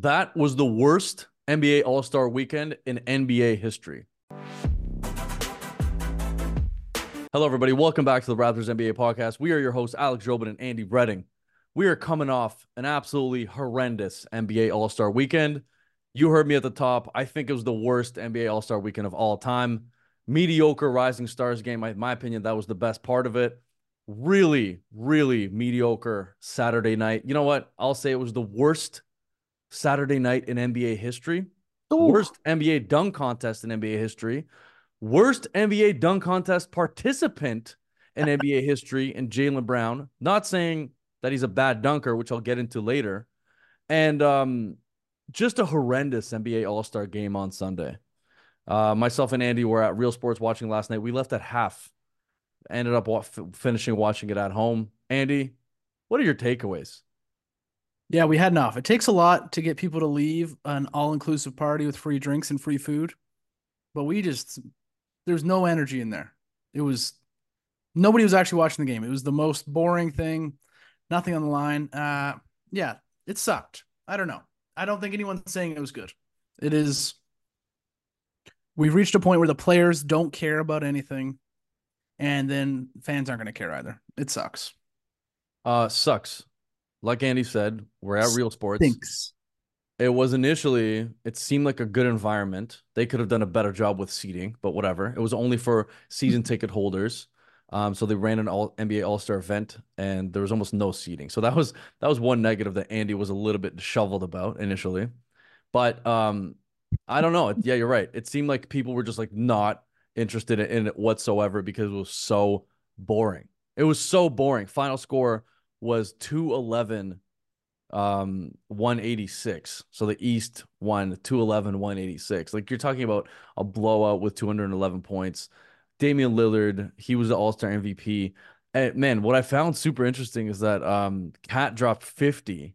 That was the worst NBA All Star weekend in NBA history. Hello, everybody. Welcome back to the Raptors NBA podcast. We are your hosts, Alex Drobin and Andy Redding. We are coming off an absolutely horrendous NBA All Star weekend. You heard me at the top. I think it was the worst NBA All Star weekend of all time. Mediocre Rising Stars game. In my opinion, that was the best part of it. Really, really mediocre Saturday night. You know what? I'll say it was the worst Saturday night in NBA history. Ooh. Worst NBA dunk contest in NBA history. Worst NBA dunk contest participant in NBA history in Jaylen Brown. Not saying that he's a bad dunker, which I'll get into later. And um, just a horrendous NBA All Star game on Sunday. Uh, myself and Andy were at Real Sports watching last night. We left at half, ended up wa- finishing watching it at home. Andy, what are your takeaways? Yeah, we had enough. It takes a lot to get people to leave an all inclusive party with free drinks and free food. But we just, there's no energy in there. It was, nobody was actually watching the game. It was the most boring thing, nothing on the line. Uh, yeah, it sucked. I don't know. I don't think anyone's saying it was good. It is, we've reached a point where the players don't care about anything. And then fans aren't going to care either. It sucks. Uh, sucks. Like Andy said, we're at Real Sports. Thinks. It was initially, it seemed like a good environment. They could have done a better job with seating, but whatever. It was only for season ticket holders. Um, so they ran an all NBA All Star event, and there was almost no seating. So that was that was one negative that Andy was a little bit shoveled about initially. But um, I don't know. Yeah, you're right. It seemed like people were just like not interested in it whatsoever because it was so boring. It was so boring. Final score was 211 um 186 so the east won 211 186 like you're talking about a blowout with 211 points. Damian lillard he was the all-star mvp and man what i found super interesting is that um cat dropped 50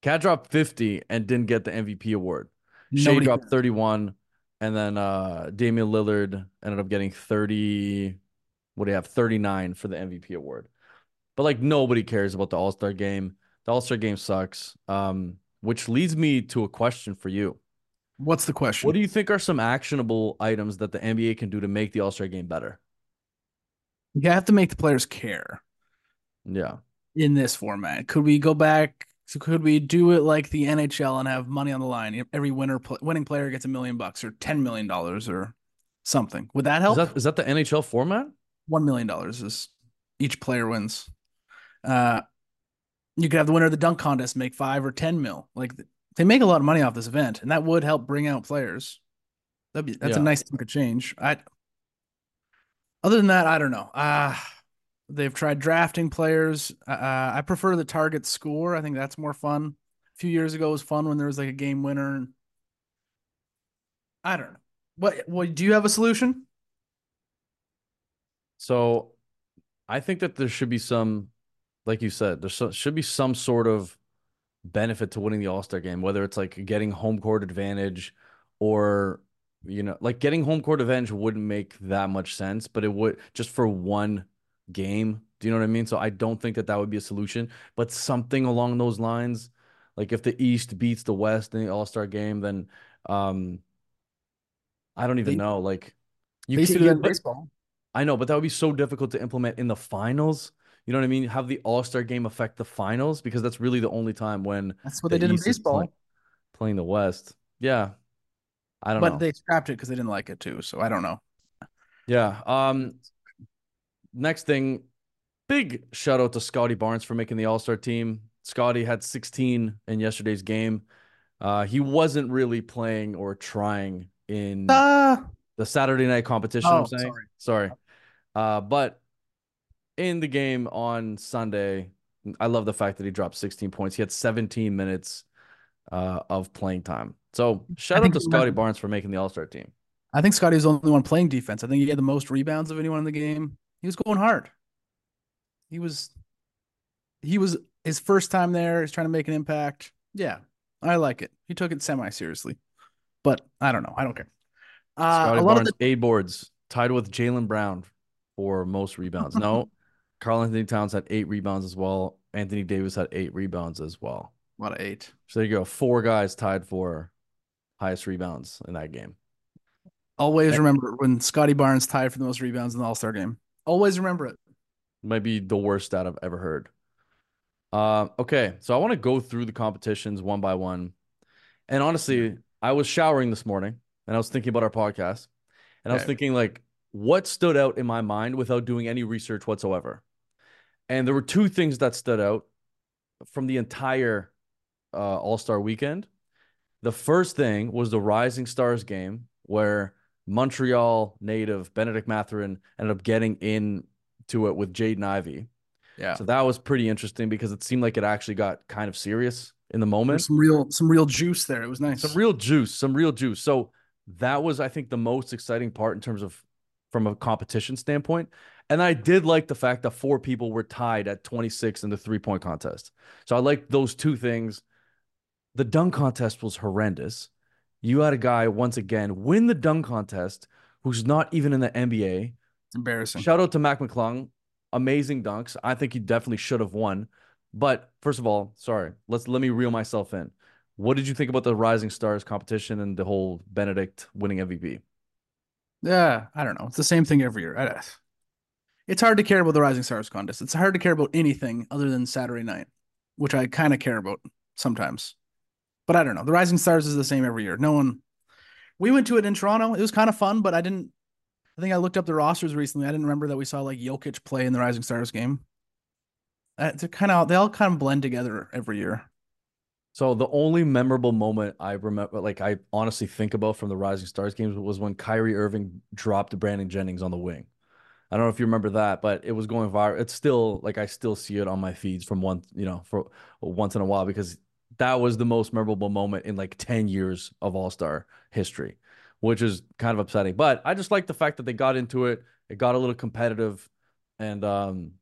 cat dropped 50 and didn't get the mvp award. Shai dropped 31 and then uh damian lillard ended up getting 30 what do you have 39 for the mvp award but like nobody cares about the All Star game. The All Star game sucks. Um, which leads me to a question for you. What's the question? What do you think are some actionable items that the NBA can do to make the All Star game better? you have to make the players care Yeah. in this format. Could we go back? So could we do it like the NHL and have money on the line? Every winner winning player gets a million bucks or ten million dollars or something. Would that help? that is that the NHL format? One million dollars is each player wins. Uh, you could have the winner of the dunk contest make five or ten mil. Like they make a lot of money off this event, and that would help bring out players. That'd be that's Yeah. a nice chunk of change. I. Other than that, I don't know. Uh they've tried drafting players. Uh, I prefer the target score. I think that's more fun. A few years ago it was fun when there was like a game winner. I don't know. What what do you have a solution? So I think that there should be some, like you said, there so, should be some sort of benefit to winning the All Star game, whether it's like getting home court advantage or, you know, like getting home court advantage wouldn't make that much sense, but it would just for one game. Do you know what I mean? So I don't think that that would be a solution, but something along those lines. Like if the East beats the West in the All Star game, then um, I don't even They- know. Like you They used to can't, do that in baseball. I know, but that would be so difficult to implement in the finals. You know what I mean? Have the All Star game affect the finals because that's really the only time when That's what the they did in East is baseball. play- playing the West. Yeah, I don't know. but know. they scrapped it because they didn't like it too. So I don't know. yeah. Um. Next thing, big shout out to Scottie Barnes for making the All Star team. Scottie had 16 in yesterday's game. Uh, he wasn't really playing or trying in Uh, the Saturday night competition. I'm Oh, saying sorry. sorry. Uh, but in the game on Sunday, I love the fact that he dropped 16 points. He had 17 minutes uh, of playing time. So shout out to Scottie Barnes for making the All Star team. I think Scottie was the only one playing defense. I think he had the most rebounds of anyone in the game. He was going hard. He was he was his first time there. He's trying to make an impact. Yeah, I like it. He took it semi seriously, but I don't know. I don't care. Uh, Scottie Barnes, of the eight boards, tied with Jaylen Brown for most rebounds. No, Karl-Anthony Towns had eight rebounds as well. Anthony Davis had eight rebounds as well. A lot of eight. So there you go. Four guys tied for highest rebounds in that game. Always remember when Scottie Barnes tied for the most rebounds in the All Star game. Always remember it. Might be the worst stat I've ever heard. Uh, okay, so I want to go through the competitions one by one. And honestly, I was showering this morning and I was thinking about our podcast. And I was Okay. thinking, like, what stood out in my mind without doing any research whatsoever? And there were two things that stood out from the entire uh, All Star weekend. The first thing was the Rising Stars game where Montreal native Benedict Mathurin ended up getting in to it with Jaden Ivey. Yeah. So that was pretty interesting because it seemed like it actually got kind of serious in the moment. There's some real some real juice there. It was nice. Some real juice, some real juice. So that was, I think, the most exciting part in terms of from a competition standpoint. And I did like the fact that four people were tied at 26 in the three point contest. So I like those two things. The dunk contest was horrendous. You had a guy once again win the dunk contest who's not even in the NBA. It's embarrassing. Shout out to Mac McClung. Amazing dunks. I think he definitely should have won. But first of all, sorry, let's let me reel myself in. What did you think about the Rising Stars competition and the whole Benedict winning MVP? Yeah, I don't know. It's the same thing every year. I, it's hard to care about the Rising Stars contest. It's hard to care about anything other than Saturday night, which I kind of care about sometimes. But I don't know. The Rising Stars is the same every year. No one. We went to it in Toronto. It was kind of fun, but I didn't. I think I looked up the rosters recently. I didn't remember that we saw like Jokic play in the Rising Stars game. Uh, they're kind of they all kind of blend together every year. So the only memorable moment I remember, like I honestly think about from the Rising Stars games, was when Kyrie Irving dropped Brandon Jennings on the wing. I don't know if you remember that, but it was going viral. It's still like I still see it on my feeds from one, you know, for once in a while because that was the most memorable moment in like 10 years of All Star history, which is kind of upsetting. But I just like the fact that they got into it. It got a little competitive, and um,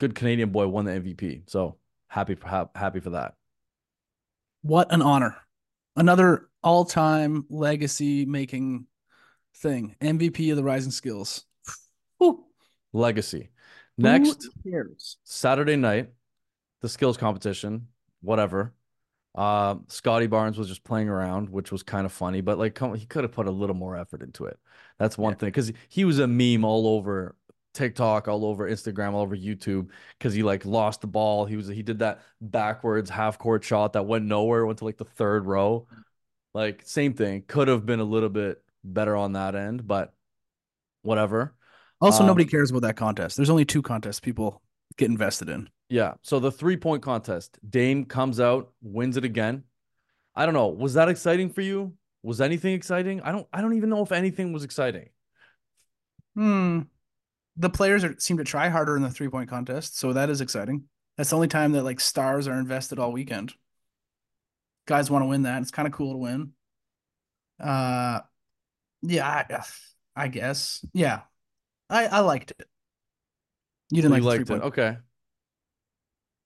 good Canadian boy won the MVP. So happy for ha- happy for that. What an honor. Another all-time legacy making thing. MVP of the Rising Skills. Legacy. Next Saturday night, the skills competition, whatever. Uh, Scottie Barnes was just playing around, which was kind of funny, but like come, he could have put a little more effort into it. That's one Yeah. thing because he was a meme all over TikTok, all over Instagram, all over YouTube because he like lost the ball. He was he did that backwards half court shot that went nowhere, went to like the third row. Like same thing, could have been a little bit better on that end, but whatever. Also, Um, nobody cares about that contest. There's only two contests people get invested in. Yeah. So the three point contest, Dame comes out, wins it again. I don't know. Was that exciting for you? Was anything exciting? I don't. I don't even know if anything was exciting. Hmm. The players are, seem to try harder in the three point contest, so that is exciting. That's the only time that like stars are invested all weekend. Guys want to win that. It's kind of cool to win. Uh, yeah, I, I guess. Yeah, I I liked it. You didn't you like liked the it. three point. Okay.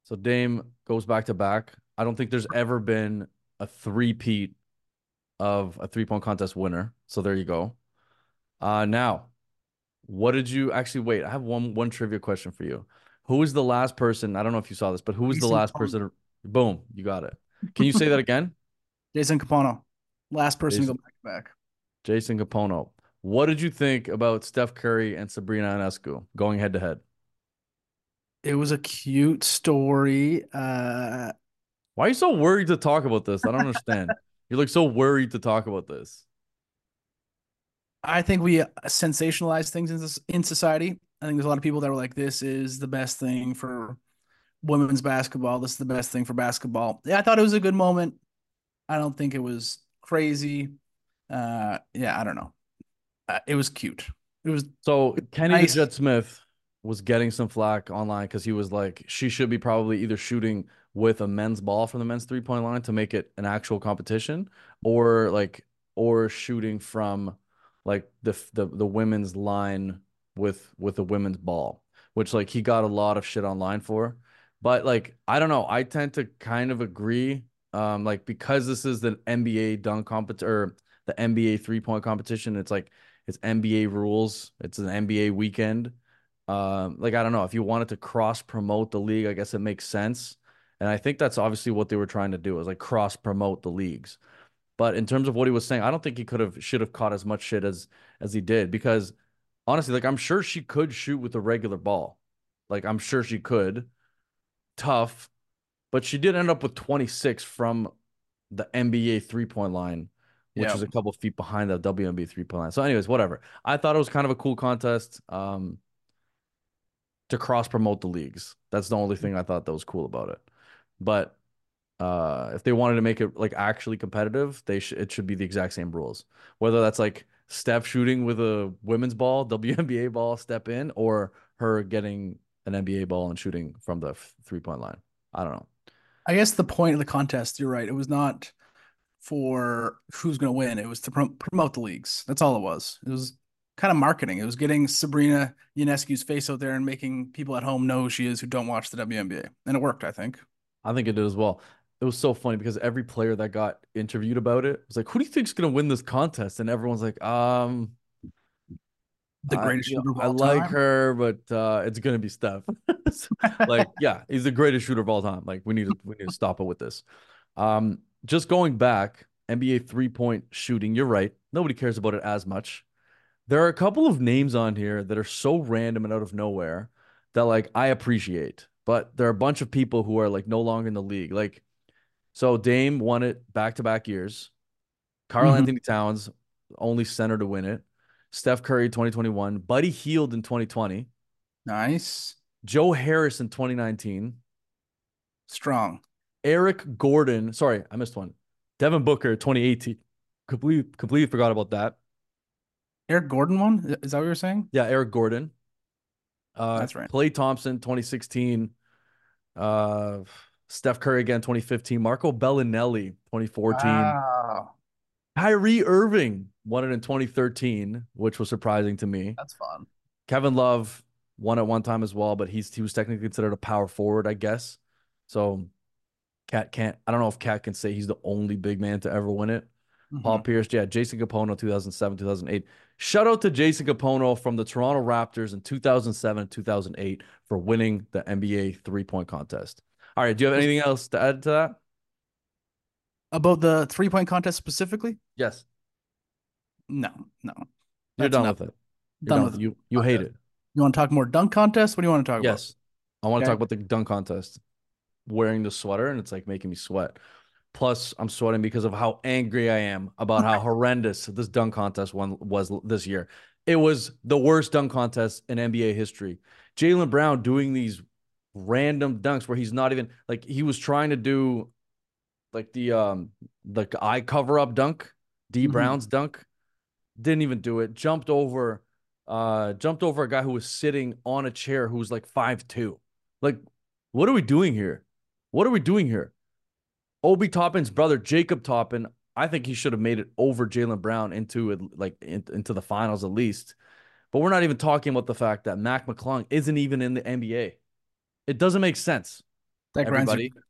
So Dame goes back to back. I don't think there's ever been a three-peat of a three-point contest winner. So there you go. Uh now, what did you actually wait? I have one one trivia question for you. Who was the last person? I don't know if you saw this, but who was the last person? Boom, you got it. Can you say that again? Jason Kapono, last person to go back to back. Jason Kapono. What did you think about Steph Curry and Sabrina Ionescu going head to head? It was a cute story. Uh, Why are you so worried to talk about this? I don't understand. you look so worried to talk about this. I think we uh, sensationalize things in this, in society. I think there's a lot of people that were like, "This is the best thing for women's basketball. This is the best thing for basketball." Yeah, I thought it was a good moment. I don't think it was crazy. Uh, yeah, I don't know. Uh, it was cute. It was So Kenny Nice. Jet Smith was getting some flack online because he was like, she should be probably either shooting with a men's ball from the men's three point line to make it an actual competition, or like, or shooting from like the the the women's line with with a women's ball, which like he got a lot of shit online for. But like, I don't know. I tend to kind of agree. Um, like because this is the NBA dunk competition or the NBA three point competition, it's like it's NBA rules. It's an NBA weekend. Um, like I don't know if you wanted to cross promote the league, I guess it makes sense. And I think that's obviously what they were trying to do is like cross promote the leagues. But in terms of what he was saying, I don't think he could have should have caught as much shit as as he did because honestly, like I'm sure she could shoot with a regular ball. Like I'm sure she could. Tough, but she did end up with 26 from the NBA three point line, which Yeah. was a couple feet behind the WNBA three point line. So, anyways, whatever. I thought it was kind of a cool contest um, to cross promote the leagues. That's the only thing I thought that was cool about it. But uh, if they wanted to make it like actually competitive, they should it should be the exact same rules. Whether that's like Steph shooting with a women's ball, WNBA ball, step in, or her getting an NBA ball and shooting from the three point line. I don't know. I guess the point of the contest, you're right. It was not for who's going to win. It was to prom- promote the leagues. That's all it was. It was kind of marketing. It was getting Sabrina Ionescu's face out there and making people at home know who she is who don't watch the WNBA. And it worked, I think. I think it did as well. It was so funny because every player that got interviewed about it was like, "Who do you think's gonna win this contest?" And everyone's like, "Um, The greatest know, shooter I like time. her, but uh, it's gonna be Steph." like, yeah, he's the greatest shooter of all time. Like, we need to we need to stop it with this. Um, just going back, NBA three point shooting. You're right. Nobody cares about it as much. There are a couple of names on here that are so random and out of nowhere that like I appreciate, but there are a bunch of people who are like no longer in the league. Like, so Dame won it back to back years. Karl Mhm. Anthony Towns, only center to win it. Steph Curry 2021. Buddy Hield in 2020. Nice. Joe Harris in 2019. Strong. Eric Gordon. Sorry, I missed one. Devin Booker 2018. Completely, completely forgot about that. Eric Gordon won? Is that what you're saying? Yeah, Eric Gordon. Uh, That's right. Klay Thompson 2016. Uh, Steph Curry again 2015. Marco Belinelli 2014. Wow. Kyrie Irving won it in 2013, which was surprising to me. That's fun. Kevin Love won at one time as well, but he's he was technically considered a power forward, I guess. So Cat can't. I don't know if Cat can say he's the only big man to ever win it. Paul Mhm. Pierce, yeah, Jason Kapono, 2007, 2008. Shout out to Jason Kapono from the Toronto Raptors in 2007, 2008 for winning the NBA three point contest. All right, do you have anything else to add to that? About the three point contest specifically? Yes, No, no. you're done enough. with it. You're Done done with it. You you hate it. You want to talk more dunk contest? What do you want to talk about? Yes, I want to talk about the dunk contest. Wearing the sweater and it's like making me sweat. Plus, I'm sweating because of how angry I am about how horrendous this dunk contest one was this year. It was the worst dunk contest in NBA history. Jaylen Brown doing these random dunks where he's not even like he was trying to do like the um like eye cover up dunk, D Mhm. Brown's dunk, didn't even do it. Jumped over, uh, jumped over a guy who was sitting on a chair who was like five two. Like, what are we doing here? What are we doing here? Obi Toppin's brother, Jacob Toppin, I think he should have made it over Jaylen Brown into it, like in, into the finals at least. But we're not even talking about the fact that Mac McClung isn't even in the NBA. It doesn't make sense. That grinds Everybody, your-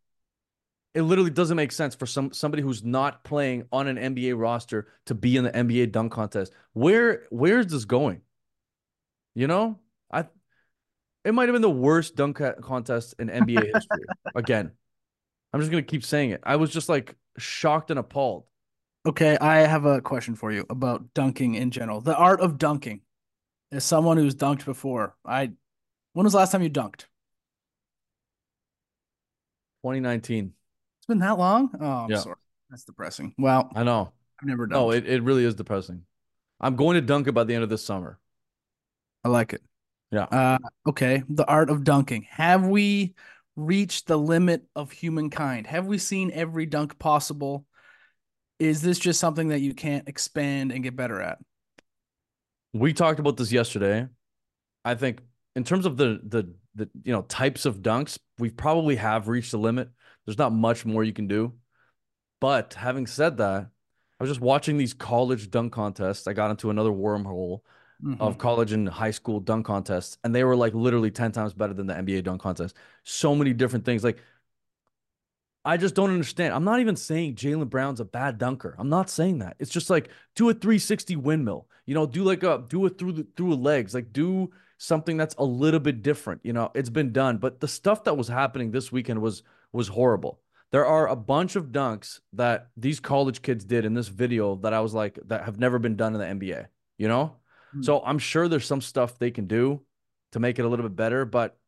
it literally doesn't make sense for some somebody who's not playing on an NBA roster to be in the NBA dunk contest. Where where is this going? You know, it might have been the worst dunk contest in NBA history. Again, I'm just gonna keep saying it. I was just like shocked and appalled. Okay, I have a question for you about dunking in general. The art of dunking. As someone who's dunked before, I when was the last time you dunked? 2019. It's been that long? Oh, I'm Yeah. sorry. That's depressing. Well, I know. I've never dunked. No, it, it really is depressing. I'm going to dunk it by the end of this summer. I like it. Yeah. Uh, okay. The art of dunking. Have we reached the limit of humankind? Have we seen every dunk possible? Is this just something that you can't expand and get better at? We talked about this yesterday. I think in terms of the the the you know types of dunks, we probably have reached the limit. There's not much more you can do. But having said that, I was just watching these college dunk contests. I got into another wormhole Mhm. of college and high school dunk contests, and they were like literally 10 times better than the NBA dunk contest. So many different things. Like, I just don't understand. I'm not even saying Jaylen Brown's a bad dunker. I'm not saying that. It's just like do a 360 windmill. You know, do like a do it through the through legs. Like do something that's a little bit different. You know, it's been done, but the stuff that was happening this weekend was was horrible. There are a bunch of dunks that these college kids did in this video that I was like that have never been done in the NBA, you know? So I'm sure there's some stuff they can do to make it a little bit better, but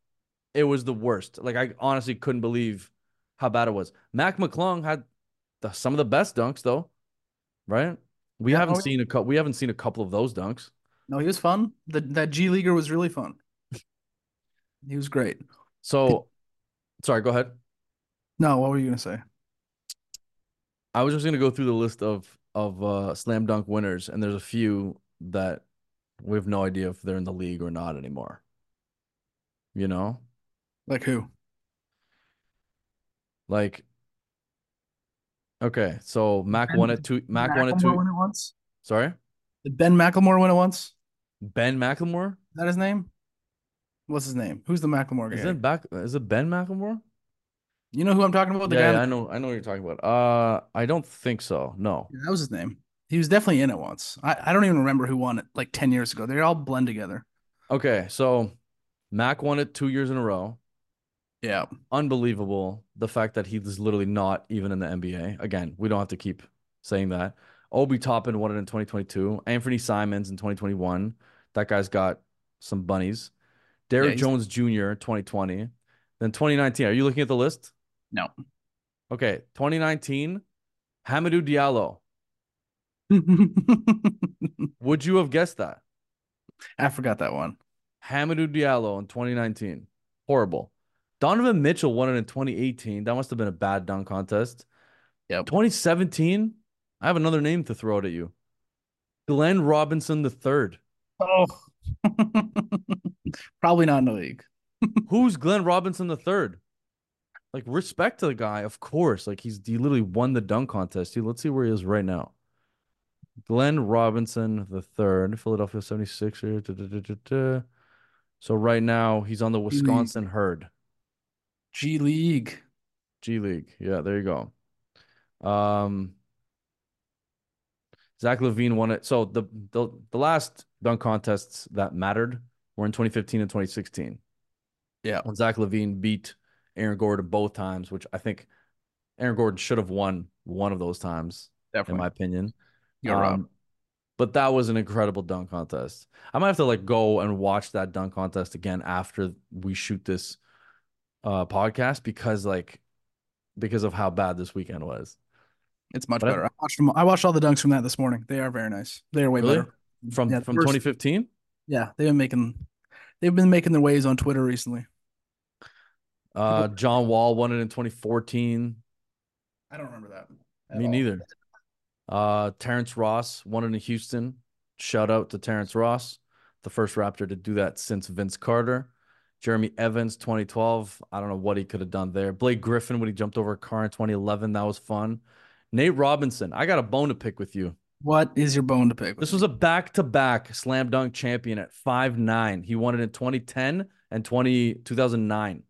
it was the worst. Like I honestly couldn't believe how bad it was. Mac McClung had the, some of the best dunks though, right? We Yeah, haven't seen a couple. We haven't seen a couple of those dunks. No, he was fun. The, that G Leaguer was really fun. He was great. So, sorry, go ahead. No, what were you gonna say? I was just gonna go through the list of of uh, slam dunk winners, and there's a few that we have no idea if they're in the league or not anymore. You know, Like who? like okay, so Mac Ben- won it two. Mac won it two. win it once. Sorry, Did Ben McLemore win it once? Ben McLemore. Is that his name? What's his name? Who's the McLemore guy? Is it back? Is it Ben McLemore? You know who I'm talking about? The Yeah, guy. yeah, I know. I know what you're talking about. Uh, I don't think so. No. Yeah, that was his name. He was definitely in it once. I, I don't even remember who won it like 10 years ago. They all blend together. Okay, so Mac won it two years in a row. Yeah. unbelievable the fact that he's literally not even in the NBA. Again, we don't have to keep saying that. Obi Toppin won it in 2022. Anthony Simons in 2021. That guy's got some bunnies. Derrick he's- Jones Jr. 2020. Then 2019. Are you looking at the list? No. Okay, 2019. Hamidou Diallo. Would you have guessed that? I forgot that one. Hamidou Diallo in 2019. Horrible. Donovan Mitchell won it in 2018. That must have been a bad dunk contest. Yep. 2017. I have another name to throw out at you. Glenn Robinson III. Oh. Probably not in the league. Who's Glenn Robinson III? Like respect to the guy, of course. Like he's he literally won the dunk contest. Dude, let's see where he is right now. Glenn Robinson III, Philadelphia 76er. da, da, da. So right now he's on the. Wisconsin Herd. G League. G League. Yeah, there you go. Um, Zach LaVine won it. So the, the the last dunk contests that mattered were in 2015 and 2016. Yeah. When Zach LaVine beat Aaron Gordon both times, which I think Aaron Gordon should have won one of those times, Definitely. in my opinion. You're. Um, but that was an incredible dunk contest. I might have to like go and watch that dunk contest again after we shoot this uh podcast because like because of how bad this weekend was. It's much But better. I watched them. I watched all the dunks from that this morning. They are very nice. They are way Really? better. From Yeah, from first- 2015? Yeah, they've been making they've been making their ways on Twitter recently. Uh John Wall won it in 2014. I don't remember that. at Me neither. Uh Terrence Ross won it in Houston. Shout out to Terrence Ross, the first Raptor to do that since Vince Carter. Jeremy Evans, 2012. I don't know what he could have done there. Blake Griffin when he jumped over a car in 2011. That was fun. Nate Robinson. I got a bone to pick with you. What is your bone to pick? with This was a back-to-back slam dunk champion at 5'9. He won it in 2010 and 20, 2009.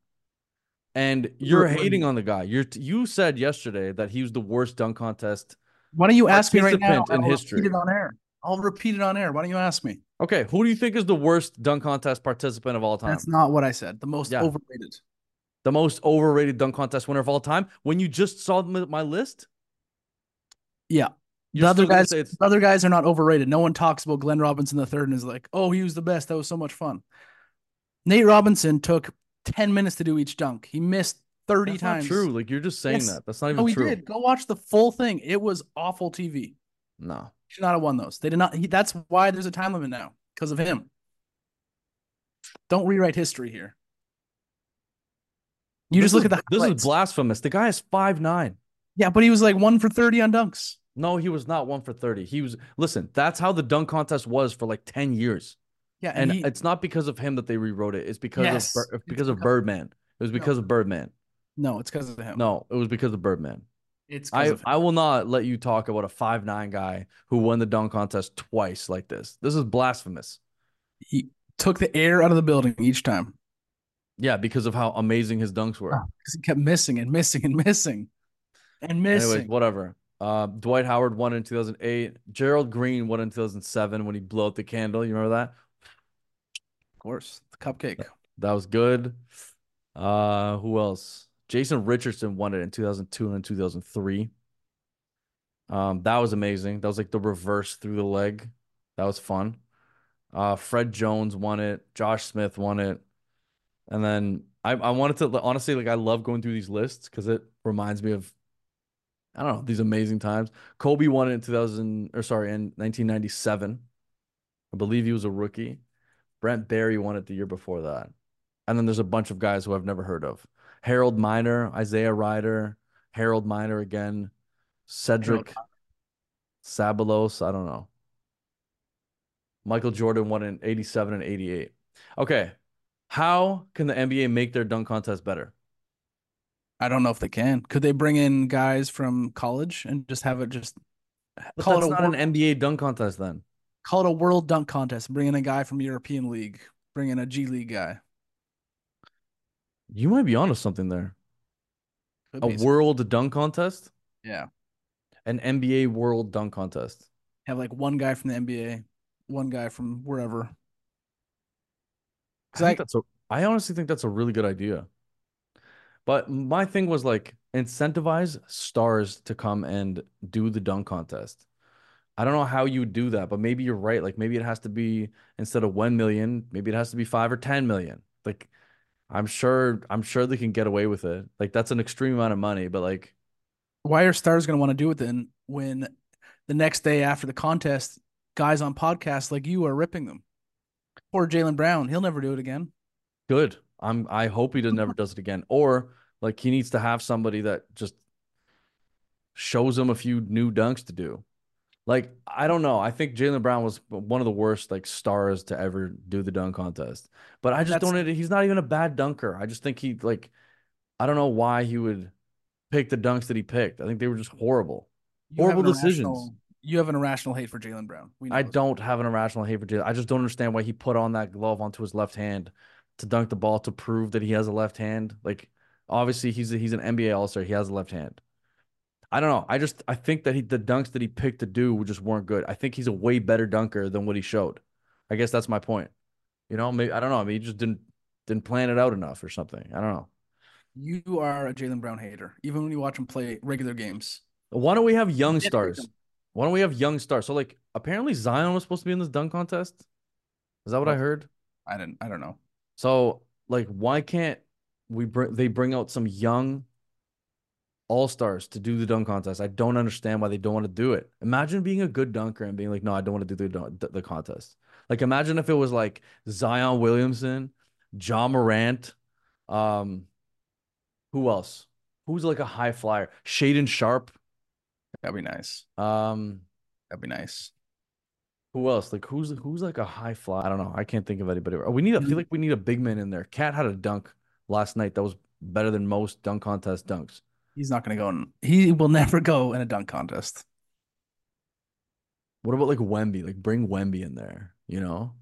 And you're hating on the guy. You're you said yesterday that he was the worst dunk contest. Why don't you ask me right now? in I'll history. repeat it on air. I'll repeat it on air. Why don't you ask me? Okay, who do you think is the worst dunk contest participant of all time? That's not what I said. The most Yeah. overrated. the most overrated dunk contest winner of all time. When you just saw my list, Yeah. the other guys, the other guys are not overrated. No one talks about Glenn Robinson the third and is like, "Oh, he was the best. That was so much fun." Nate Robinson took ten minutes to do each dunk. He missed thirty that's times. not true. Like you're just saying Yes. that. That's not even No, he true. did. Go watch the full thing. It was awful TV. No. Should not have won those. They did not. He, that's why there's a time limit now because of him. Don't rewrite history here. You This just look is- at the This highlights. is blasphemous. The guy is five nine. Yeah, but he was like one for thirty on dunks. No, he was not one for 30. He was, listen, that's how the dunk contest was for like 10 years. Yeah, And and, he, it's not because of him that they rewrote it. It's because Yes, of Bir- because of Birdman. It was because of Birdman. No, it's because of him. No, it was because of Birdman. it's I, of. I will not let you talk about a five nine guy who won the dunk contest twice like this. This is blasphemous. he took the air out of the building each time Yeah, because of how amazing his dunks were. because he kept missing and missing and missing and missing. Anyways, whatever. Uh, Dwight Howard won in 2008. Gerald Green won in 2007 when he blew out the candle. You remember that? of course, the cupcake. That was good. Uh, who else? Jason Richardson won it in 2002 and 2003. Um, that was amazing. That was like the reverse through the leg. That was fun. Uh, Fred Jones won it. Josh Smith won it. And then I, I wanted to honestly like I love going through these lists because it reminds me of I don't know these amazing times. Kobe won it in 2000 or sorry in 1997. I believe he was a rookie. Brent Barry won it the year before that. And then there's a bunch of guys who I've never heard of. Harold Miner, Isaiah Rider, Harold Miner again, Cedric Ceballos, I don't know. Michael Jordan won in 87 and 88. Okay. How can the NBA make their dunk contest better? I don't know if they can. Could they bring in guys from college and just have it just but call it a not world, an NBA dunk contest then? Call it a world dunk contest. Bring in a guy from European League. Bring in a G League guy. You might be onto something there. Could a world dunk contest? Yeah. An NBA world dunk contest. Have like one guy from the NBA, one guy from wherever. I, I, that's a, I honestly think that's a really good idea. But my thing was like incentivize stars to come and do the dunk contest. I don't know how you would do that, but maybe you're right. Like maybe it has to be instead of 1 million, maybe it has to be 5 or 10 million. Like I'm sure I'm sure they can get away with it. Like that's an extreme amount of money, but like why are stars going to want to do it then when the next day after the contest, guys on podcasts like you are ripping them? Poor Jaylen Brown, he'll never do it again. Good. I'm. I hope he does never does it again. Or like he needs to have somebody that just shows him a few new dunks to do. Like I don't know. I think Jaylen Brown was one of the worst like stars to ever do the dunk contest. But I just That's... don't. He's not even a bad dunker. I just think he like. I don't know why he would pick the dunks that he picked. I think they were just horrible. You horrible decisions. You have an irrational hate for Jaylen Brown. I don't have an irrational hate for Jaylen. I just don't understand why he put on that glove onto his left hand to dunk the ball to prove that he has a left hand. Like obviously he's a, he's an NBA All Star. He has a left hand. I don't know. I just I think that he the dunks that he picked to do just weren't good. I think he's a way better dunker than what he showed. I guess that's my point. You know, maybe I don't know. I mean, he just didn't didn't plan it out enough or something. I don't know. You are a Jaylen Brown hater, even when you watch him play regular games. Why don't we have young stars? Why don't we have young stars? So like apparently Zion was supposed to be in this dunk contest. Is that what I heard? I didn't I don't know. So like why can't we bring they bring out some young all-stars to do the dunk contest? I don't understand why they don't want to do it. Imagine being a good dunker and being like, "No, I don't want to do the the contest." Like imagine if it was like Zion Williamson, Ja Morant, um who else? Who's like a high flyer? Shaedon Sharpe. That'd be nice. Um, that'd be nice. Who else? Like who's who's like a high fly? I don't know. I can't think of anybody. We need. I feel like we need a big man in there. Cat had a dunk last night that was better than most dunk contest dunks. He's not going to go in. He will never go in a dunk contest. What about like Wemby? Like bring Wemby in there. You know,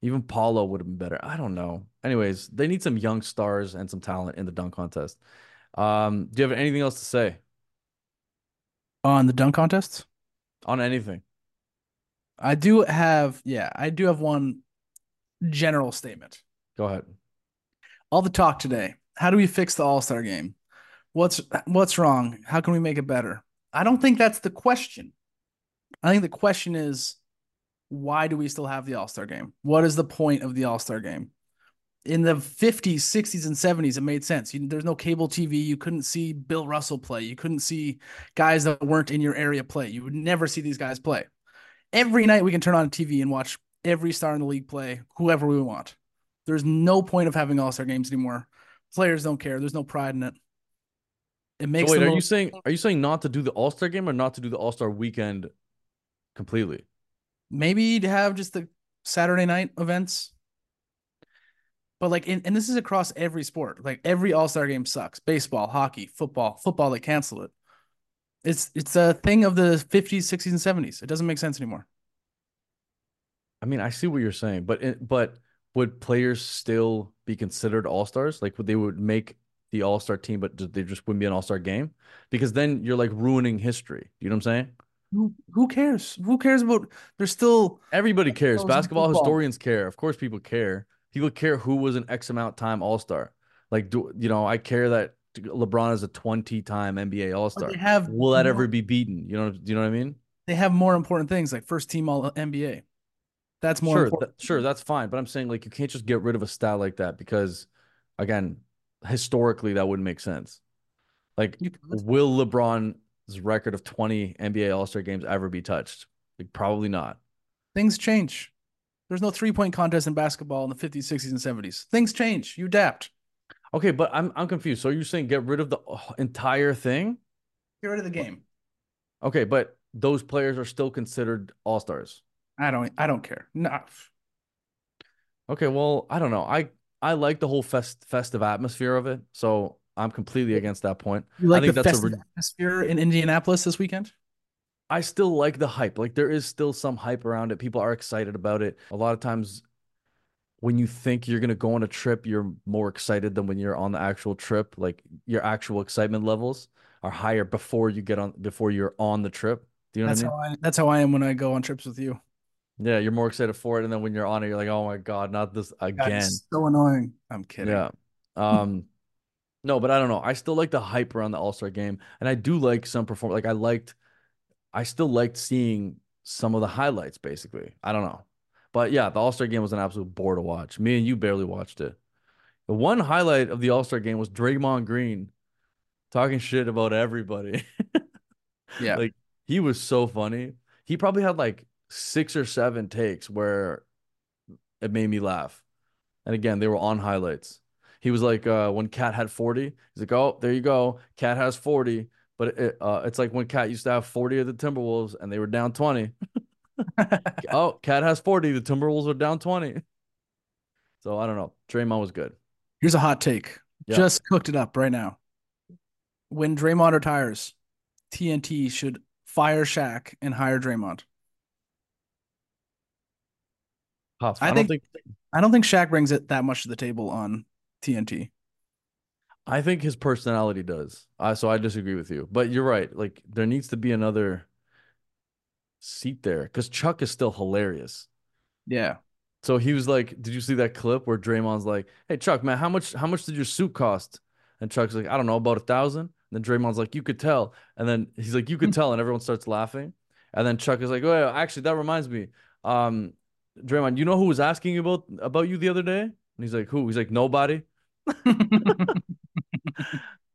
even Paolo would have been better. I don't know. Anyways, they need some young stars and some talent in the dunk contest. Um, do you have anything else to say on the dunk contest? On anything? I do have, yeah, I do have one general statement. Go ahead. All the talk today. How do we fix the All Star game? What's what's wrong? How can we make it better? I don't think that's the question. I think the question is why do we still have the All Star game? What is the point of the All Star game? In the 50s, 60s, and 70s, it made sense. You, there's no cable TV. You couldn't see Bill Russell play. You couldn't see guys that weren't in your area play. You would never see these guys play. Every night we can turn on TV and watch every star in the league play, whoever we want. There's no point of having All Star games anymore. Players don't care. There's no pride in it. It makes. So wait, are you saying are you saying not to do the All Star game or not to do the All Star weekend completely? maybe to have just the Saturday night events. But like, in, and this is across every sport. Like every All Star game sucks. Baseball, hockey, football, football. They cancel it. It's it's a thing of the 50s, 60s, and 70s. It doesn't make sense anymore. I mean, I see what you're saying, but it, but would players still be considered all stars? Like, would they would make the all star team, but they just wouldn't be an all star game? Because then you're like ruining history. You know what I'm saying? Who, who cares? Who cares about? There's still everybody cares. Basketball historians care. Of course, people care. People care who was an X amount time All Star. Like, do you know? I care that LeBron is a 20-time NBA All-Star. Have Will that ever be beaten? You know, do you know what I mean? They have more important things like first team all NBA. That's more sure, sure, that's fine. But I'm saying like you can't just get rid of a stat like that because, again, historically that wouldn't make sense. Like, will LeBron's record of 20 NBA All-Star games ever be touched? Like, probably not. things change. There's no three point contest in basketball in the 50s, 60s, and 70s. Things change. You adapt. Okay, but I'm I'm confused. So you're saying get rid of the entire thing? Get rid of the game. Okay, but those players are still considered All-Stars. I don't. I don't care. No. Okay, well, I don't know. I I like the whole fest festive atmosphere of it, so I'm completely against that point. You like I think the that's a festive re- atmosphere in Indianapolis this weekend? I still like the hype. Like there is still some hype around it. People are excited about it. A lot of times when you think you're gonna go on a trip, you're more excited than when you're on the actual trip. Like your actual excitement levels are higher before you get on before you're on the trip. Do you know That's what I mean? how I. That's how I am when I go on trips with you. Yeah, you're more excited for it, and then when you're on it, you're like, "Oh my god, not this again." it's so annoying. I'm kidding. Yeah. Um, no, but I don't know. I still like the hype around the All-Star game, and I do like some perform. Like I liked, I still liked seeing some of the highlights. Basically, I don't know, but yeah, the All-Star game was an absolute bore to watch. Me and you barely watched it. The one highlight of the All-Star game was Draymond Green talking shit about everybody. Yeah. Like he was so funny. He probably had like six or seven takes where it made me laugh. And again, they were on highlights. He was like, uh, when Cat had 40, he's like, oh, there you go. Cat has 40. But it, uh, it's like when Cat used to have 40 of the Timberwolves and they were down 20. oh, Cat has 40. The Timberwolves are down 20. So I don't know. Draymond was good. Here's a hot take. Yeah. Just cooked it up right now. When Draymond retires, TNT should fire Shaq and hire Draymond. I I, don't think- think I don't think Shaq brings it that much to the table on TNT. I think his personality does. Uh, so I disagree with you. But you're right. Like there needs to be another seat there because Chuck is still hilarious. Yeah. So he was like, "Did you see that clip where Draymond's like, "Hey Chuck, man, how much how much did your suit cost?" And Chuck's like, "I don't know, about a thousand. And then Draymond's like, "You could tell." And then he's like, "You could tell," and everyone starts laughing. And then Chuck is like, "Oh, actually, that reminds me, um, Draymond, you know who was asking you about about you the other day?" And he's like, "Who?" He's like, "Nobody."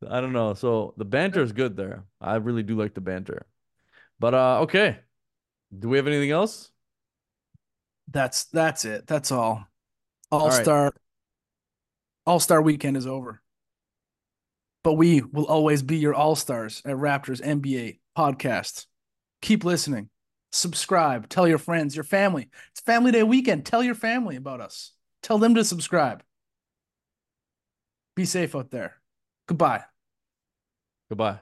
I don't know. So the banter is good there. I really do like the banter. But uh, okay. Do we have anything else? That's that's it. That's all. All star All Star weekend is over. But we will always be your all stars at Raptors NBA podcast. Keep listening. Subscribe. Tell your friends, your family. It's Family Day weekend. Tell your family about us. Tell them to subscribe. Be safe out there. Goodbye. Goodbye.